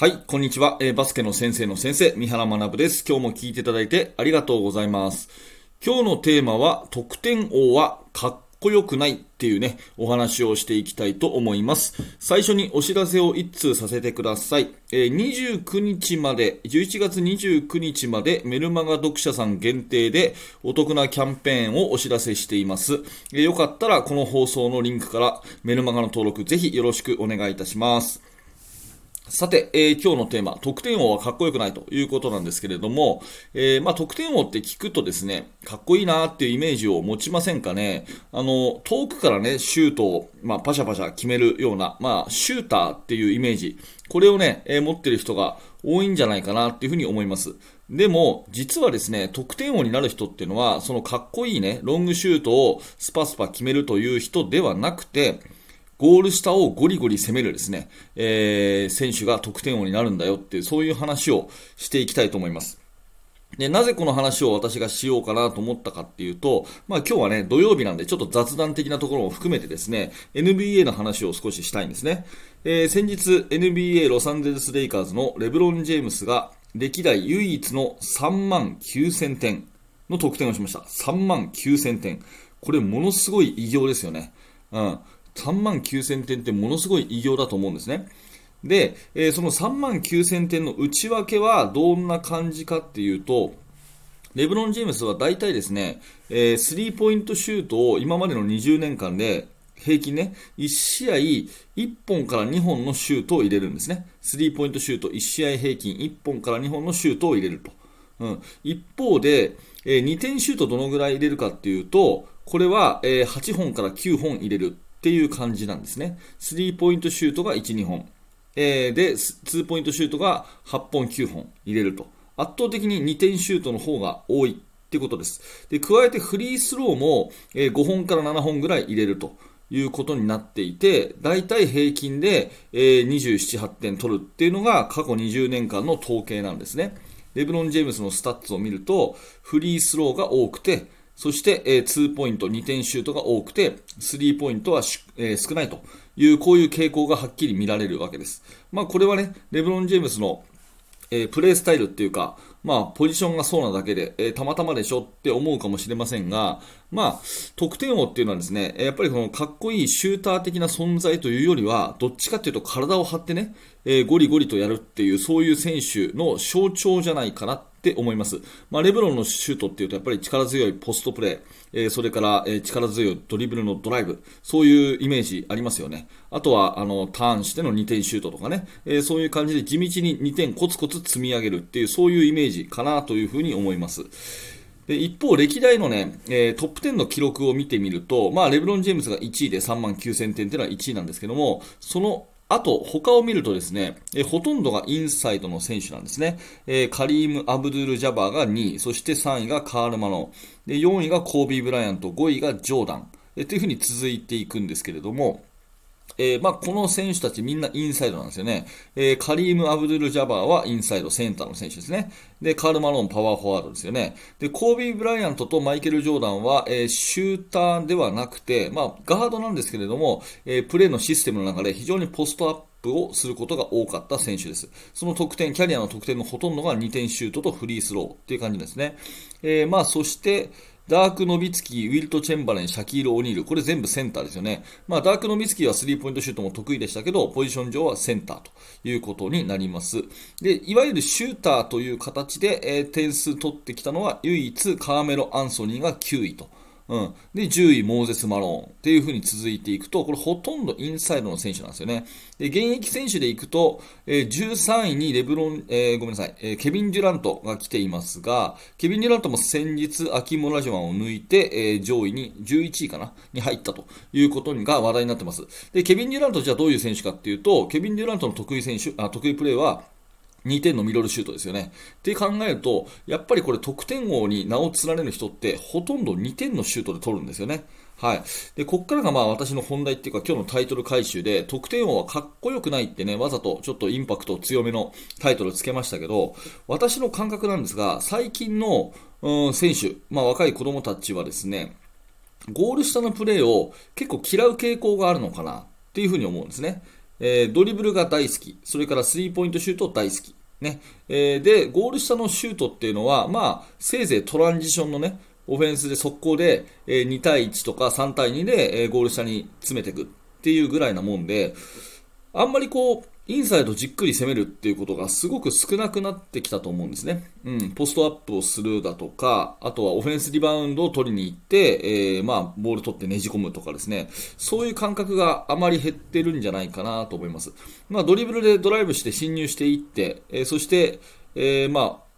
はい、こんにちは。えー、バスケの先生の先生、三原学です。今日も聞いていただいてありがとうございます。今日のテーマは、得点王はかっこよくないっていうね、お話をしていきたいと思います。最初にお知らせを一通させてください。えー、29日まで、11月29日までメルマガ読者さん限定でお得なキャンペーンをお知らせしています。えー、よかったらこの放送のリンクからメルマガの登録ぜひよろしくお願いいたします。さて、えー、今日のテーマ、得点王はかっこよくないということなんですけれども、えー、まあ、得点王って聞くとですね、かっこいいなっていうイメージを持ちませんかね？あの、遠くからね、シュートを、まあ、パシャパシャ決めるような、まあ、シューターっていうイメージ、これをね、えー、持ってる人が多いんじゃないかなっていうふうに思います。でも、実はですね、得点王になる人っていうのは、そのかっこいいね、ロングシュートをスパスパ決めるという人ではなくて、ゴール下をゴリゴリ攻めるですね、えー、選手が得点王になるんだよっていう、そういう話をしていきたいと思います。で、なぜこの話を私がしようかなと思ったかっていうと、まあ今日はね、土曜日なんでちょっと雑談的なところも含めてですね、NBA の話を少ししたいんですね。えー、先日 NBA ロサンゼルスレイカーズのレブロン・ジェームスが歴代唯一の3万9000点の得点をしました。3万9000点。これものすごい偉業ですよね。うん。3万9000点ってものすごい偉業だと思うんですね。で、えー、その3万9000点の内訳はどんな感じかっていうと、レブロン・ジェームスは大体ですね、えー、スリーポイントシュートを今までの20年間で平均ね、1試合1本から2本のシュートを入れるんですね。スリーポイントシュート1試合平均1本から2本のシュートを入れると。うん、一方で、えー、2点シュートどのぐらい入れるかっていうと、これは、えー、8本から9本入れるっていう感じなんですね。スリーポイントシュートが1、2本。えー、で、ツーポイントシュートが8本、9本入れると。圧倒的に2点シュートの方が多いってことです。で、加えてフリースローも、え、5本から7本ぐらい入れると。いうことになっていて、大体平均で、え、27、8点取るっていうのが過去20年間の統計なんですね。レブロン・ジェームスのスタッツを見ると、フリースローが多くて、そして、えー、2ポイント、2点シュートが多くて、3ポイントは、えー、少ないという、こういう傾向がはっきり見られるわけです。まあ、これはね、レブロン・ジェームスの、えー、プレースタイルっていうか、まあ、ポジションがそうなだけで、えー、たまたまでしょって思うかもしれませんが、まあ、得点王っていうのはですね、やっぱりこのかっこいいシューター的な存在というよりは、どっちかっていうと体を張ってね、えー、ゴリゴリとやるっていう、そういう選手の象徴じゃないかなって思います。まあ、レブロンのシュートっていうと、やっぱり力強いポストプレー、えー、それから、えー、力強いドリブルのドライブ、そういうイメージありますよね。あとは、あの、ターンしての2点シュートとかね、えー、そういう感じで地道に2点コツコツ積み上げるっていう、そういうイメージかなというふうに思います。で一方、歴代のね、えー、トップ10の記録を見てみると、まあ、レブロン・ジェームズが1位で3万9000点っていうのは1位なんですけども、そのあと、他を見るとですね、えほとんどがインサイドの選手なんですね。えー、カリーム・アブドゥル・ジャバーが2位、そして3位がカール・マノン、で4位がコービー・ブライアント、5位がジョーダン、えというふうに続いていくんですけれども、えー、まあ、この選手たちみんなインサイドなんですよね。えー、カリーム・アブドゥル・ジャバーはインサイド、センターの選手ですね。で、カール・マロン、パワーフォワードですよね。で、コービー・ブライアントとマイケル・ジョーダンは、えー、シューターではなくて、まあ、ガードなんですけれども、えプレーのシステムの中で非常にポストアップをすることが多かった選手です。その得点、キャリアの得点のほとんどが2点シュートとフリースローっていう感じですね。えまあ、そして、ダーク・ノビツキー、ウィルト・チェンバレン、シャキール・オニール。これ全部センターですよね。まあ、ダーク・ノビツキーはスリーポイントシュートも得意でしたけど、ポジション上はセンターということになります。で、いわゆるシューターという形で、えー、点数取ってきたのは唯一カーメロ・アンソニーが9位と。うん。で、10位、モーゼス・マローンっていう風に続いていくと、これほとんどインサイドの選手なんですよね。で、現役選手でいくと、えー、13位にレブロン、えー、ごめんなさい、えー、ケビン・デュラントが来ていますが、ケビン・デュラントも先日、アキモラジョンを抜いて、えー、上位に、11位かなに入ったということが話題になってます。で、ケビン・デュラントじゃあどういう選手かっていうと、ケビン・デュラントの得意選手、あ得意プレーは、2点のミドルシュートですよね。って考えると、やっぱりこれ得点王に名を連ねる人ってほとんど2点のシュートで取るんですよね。はい。で、こっからがまあ私の本題っていうか今日のタイトル回収で、得点王はかっこよくないってね、わざとちょっとインパクト強めのタイトルつけましたけど、私の感覚なんですが、最近の、うん、選手、まあ若い子供たちはですね、ゴール下のプレーを結構嫌う傾向があるのかなっていうふうに思うんですね。えー、ドリブルが大好き、それからスリーポイントシュート大好き。ね。えー、で、ゴール下のシュートっていうのは、まあ、せいぜいトランジションのね、オフェンスで速攻で、えー、2対1とか3対2で、えー、ゴール下に詰めていくっていうぐらいなもんで、あんまりこう、インサイドじっくり攻めるっていうことがすごく少なくなってきたと思うんですね。うん、ポストアップをするだとか、あとはオフェンスリバウンドを取りに行って、えー、まあ、ボール取ってねじ込むとかですね、そういう感覚があまり減ってるんじゃないかなと思います。まあ、ドリブルでドライブして侵入していって、えー、そして、えー、まあ、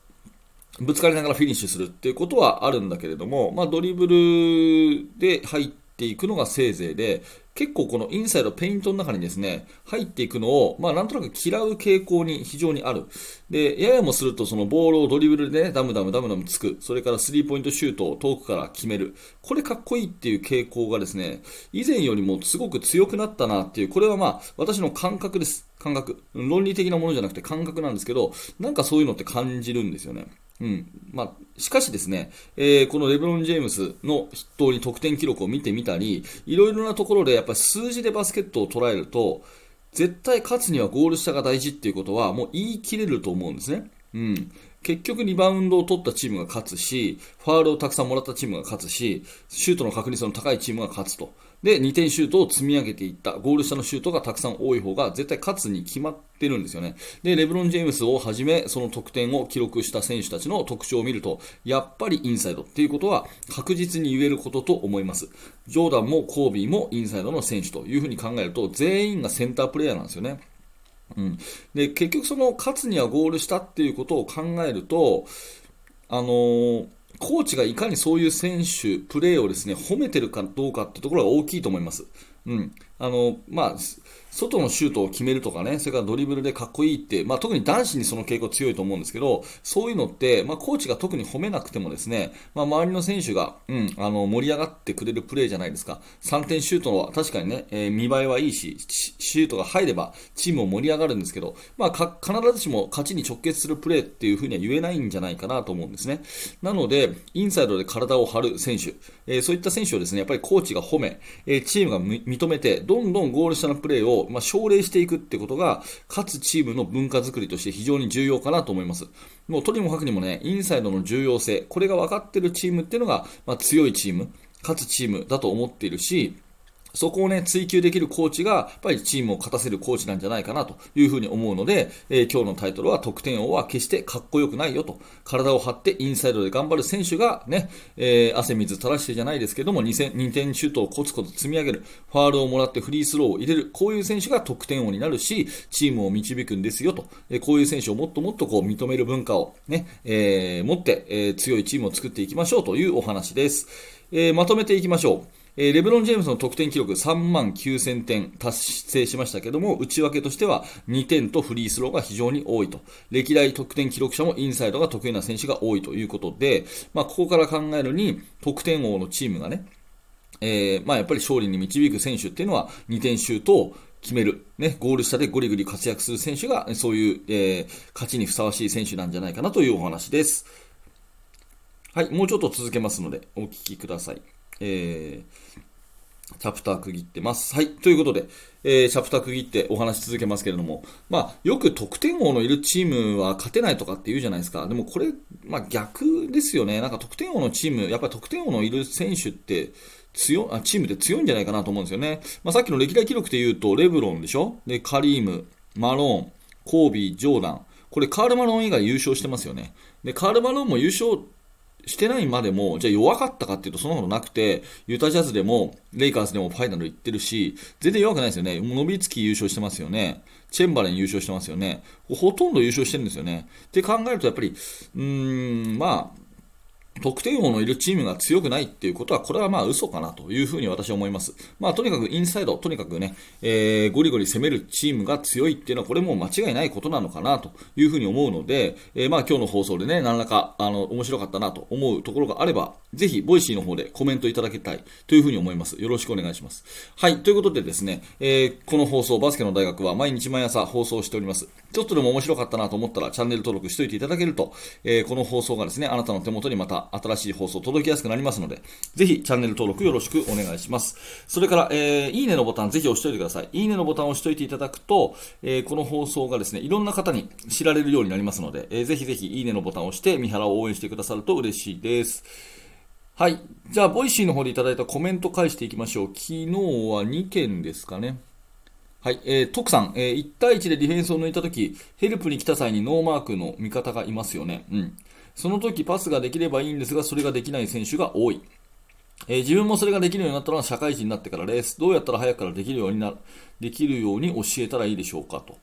ぶつかりながらフィニッシュするっていうことはあるんだけれども、まあ、ドリブルで入ってていくのがせいぜいで、結構このインサイド、ペイントの中にですね、入っていくのを、まあなんとなく嫌う傾向に非常にある。で、ややもするとそのボールをドリブルでね、ダムダムダムダムつく。それからスリーポイントシュートを遠くから決める。これかっこいいっていう傾向がですね、以前よりもすごく強くなったなっていう、これはまあ私の感覚です。感覚。論理的なものじゃなくて感覚なんですけど、なんかそういうのって感じるんですよね。うん。まあ、しかしですね、えー、このレブロン・ジェームスの筆頭に得点記録を見てみたり、いろいろなところでやっぱり数字でバスケットを捉えると、絶対勝つにはゴール下が大事っていうことはもう言い切れると思うんですね。うん。結局リバウンドを取ったチームが勝つし、ファールをたくさんもらったチームが勝つし、シュートの確率の高いチームが勝つと。で、2点シュートを積み上げていった、ゴール下のシュートがたくさん多い方が絶対勝つに決まってるんですよね。で、レブロン・ジェームスをはじめ、その得点を記録した選手たちの特徴を見ると、やっぱりインサイドっていうことは確実に言えることと思います。ジョーダンもコービーもインサイドの選手というふうに考えると、全員がセンタープレイヤーなんですよね。うん、で結局、その勝つにはゴールしたっていうことを考えると、あのーコーチがいかにそういう選手、プレーをですね褒めてるかどうかってところが大きいと思います。うん。あの、まあ、外のシュートを決めるとかね、それからドリブルでかっこいいって、まあ、特に男子にその傾向強いと思うんですけど、そういうのって、まあ、コーチが特に褒めなくてもですね、まあ、周りの選手が、うん、あの、盛り上がってくれるプレーじゃないですか。3点シュートは確かにね、えー、見栄えはいいし、シュートが入ればチームも盛り上がるんですけど、まあ、必ずしも勝ちに直結するプレーっていうふうには言えないんじゃないかなと思うんですね。なので、インサイドで体を張る選手、えー、そういった選手をですね、やっぱりコーチが褒め、えー、チームが認めて、どんどんゴール下のプレーを、まあ、奨励していくってことが、勝つチームの文化づくりとして非常に重要かなと思います。もうとにもかくにもね、インサイドの重要性、これが分かってるチームっていうのが、まあ、強いチーム、勝つチームだと思っているし、そこをね、追求できるコーチが、やっぱりチームを勝たせるコーチなんじゃないかなというふうに思うので、えー、今日のタイトルは得点王は決してかっこよくないよと。体を張ってインサイドで頑張る選手がね、えー、汗水垂らしてじゃないですけども2点、2点シュートをコツコツ積み上げる。ファールをもらってフリースローを入れる。こういう選手が得点王になるし、チームを導くんですよと。えー、こういう選手をもっともっとこう認める文化をね、え、持って、え、強いチームを作っていきましょうというお話です。え、まとめていきましょう。えー、レブロン・ジェームスの得点記録3万9000点達成しましたけども、内訳としては2点とフリースローが非常に多いと。歴代得点記録者もインサイドが得意な選手が多いということで、まあ、ここから考えるに、得点王のチームがね、えー、まあ、やっぱり勝利に導く選手っていうのは2点シュートを決める、ね、ゴール下でゴリゴリ活躍する選手が、そういう、えー、勝ちにふさわしい選手なんじゃないかなというお話です。はい、もうちょっと続けますので、お聞きください。えー、チャプター区切ってます。はい。ということで、えー、チャプター区切ってお話し続けますけれども、まあ、よく得点王のいるチームは勝てないとかって言うじゃないですか。でもこれ、まあ逆ですよね。なんか得点王のチーム、やっぱり得点王のいる選手って、強あチームって強いんじゃないかなと思うんですよね。まあ、さっきの歴代記録で言うと、レブロンでしょ？で、カリーム、マローン、コービー、ジョーダン。これカール・マローン以外優勝してますよね。で、カール・マロンも優勝してないまでも、じゃあ弱かったかっていうとそんなことなくて、ユタジャズでも、レイカーズでもファイナル行ってるし、全然弱くないですよね。伸びつき優勝してますよね。チェンバレン優勝してますよね。ほとんど優勝してるんですよね。って考えるとやっぱり、うーん、まあ、得点王のいるチームが強くないっていうことは、これはまあ嘘かなというふうに私は思います。まあとにかくインサイド、とにかくね、えー、ゴリゴリ攻めるチームが強いっていうのは、これも間違いないことなのかなというふうに思うので、えー、まあ今日の放送でね、何らか、あの、面白かったなと思うところがあれば、ぜひ、 Voicy の方でコメントいただきたいというふうに思います。よろしくお願いします。はい、ということでですね、えー、この放送、バスケの大学は毎日毎朝放送しております。ちょっとでも面白かったなと思ったら、チャンネル登録しておいていただけると、えー、この放送がですね、あなたの手元にまた新しい放送届きやすくなりますので、ぜひチャンネル登録よろしくお願いします。それから、えー、いいねのボタンぜひ押しておいてください。いいねのボタンを押しておいていただくと、えー、この放送がですね、いろんな方に知られるようになりますので、えー、ぜひぜひいいねのボタンを押して、三原を応援してくださると嬉しいです。はい。じゃあ、 Voicy の方でいただいたコメント返していきましょう。昨日は2件ですかね。はい。えー、徳さん、えー、1対1でディフェンスを抜いたとき、ヘルプに来た際にノーマークの味方がいますよね。うん。その時パスができればいいんですが、それができない選手が多い。えー、自分もそれができるようになったのは社会人になってからです。どうやったら早くからできるようにな、できるように教えたらいいでしょうかと。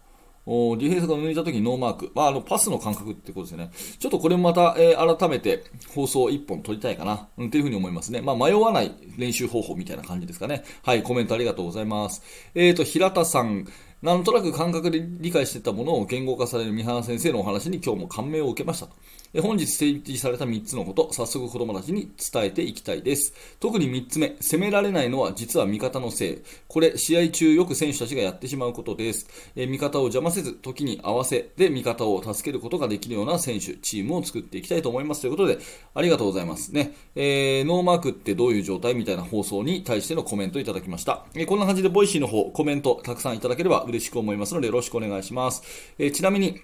ディフェンスが抜いたときにノーマーク。まあ、あの、パスの感覚ってことですよね。ちょっとこれもまた、えー、改めて放送1本撮りたいかな。うん、っていうふうに思いますね。まあ、迷わない練習方法みたいな感じですかね。はい、コメントありがとうございます。えっ、ー、と、平田さん。なんとなく感覚で理解してたものを言語化される三原先生のお話に今日も感銘を受けましたと。本日提示された3つのこと、早速子供たちに伝えていきたいです。特に3つ目、攻められないのは実は味方のせい。これ、試合中よく選手たちがやってしまうことです。え味方を邪魔せず、時に合わせで味方を助けることができるような選手、チームを作っていきたいと思います。ということで、ありがとうございますね。えー、ノーマークってどういう状態みたいな放送に対してのコメントいただきました。え、こんな感じで Voicy の方、コメントたくさんいただければ嬉しく思いますので、よろしくお願いします。え、ちなみに、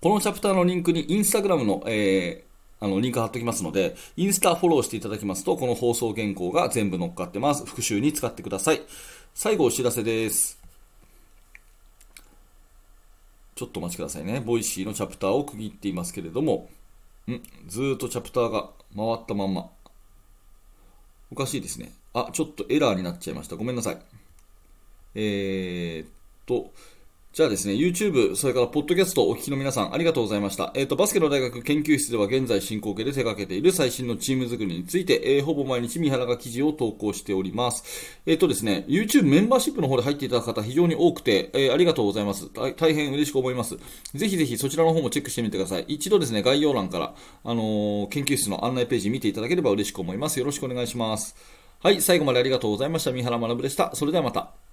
このチャプターのリンクにインスタグラムの、えー、あの、リンク貼っておきますので、インスタフォローしていただきますと、この放送原稿が全部載っかってます。復習に使ってください。最後お知らせです。ちょっとお待ちくださいね。 Voicy のチャプターを区切っていますけれども、んずーっとチャプターが回ったまんま。おかしいですね。あ、ちょっとエラーになっちゃいました。ごめんなさい。えー、っと、じゃあですね、YouTube、それからポッドキャストお聞きの皆さん、ありがとうございました。えっ、ー、と、バスケの大学研究室では現在進行形で手掛けている最新のチーム作りについて、えー、ほぼ毎日三原が記事を投稿しております。えっ、ー、とですね、YouTube メンバーシップの方で入っていただく方非常に多くて、えありがとうございます。大変嬉しく思います。ぜひぜひそちらの方もチェックしてみてください。一度ですね、概要欄から、あの研究室の案内ページ見ていただければ嬉しく思います。よろしくお願いします。はい、最後までありがとうございました。三原学でした。それではまた。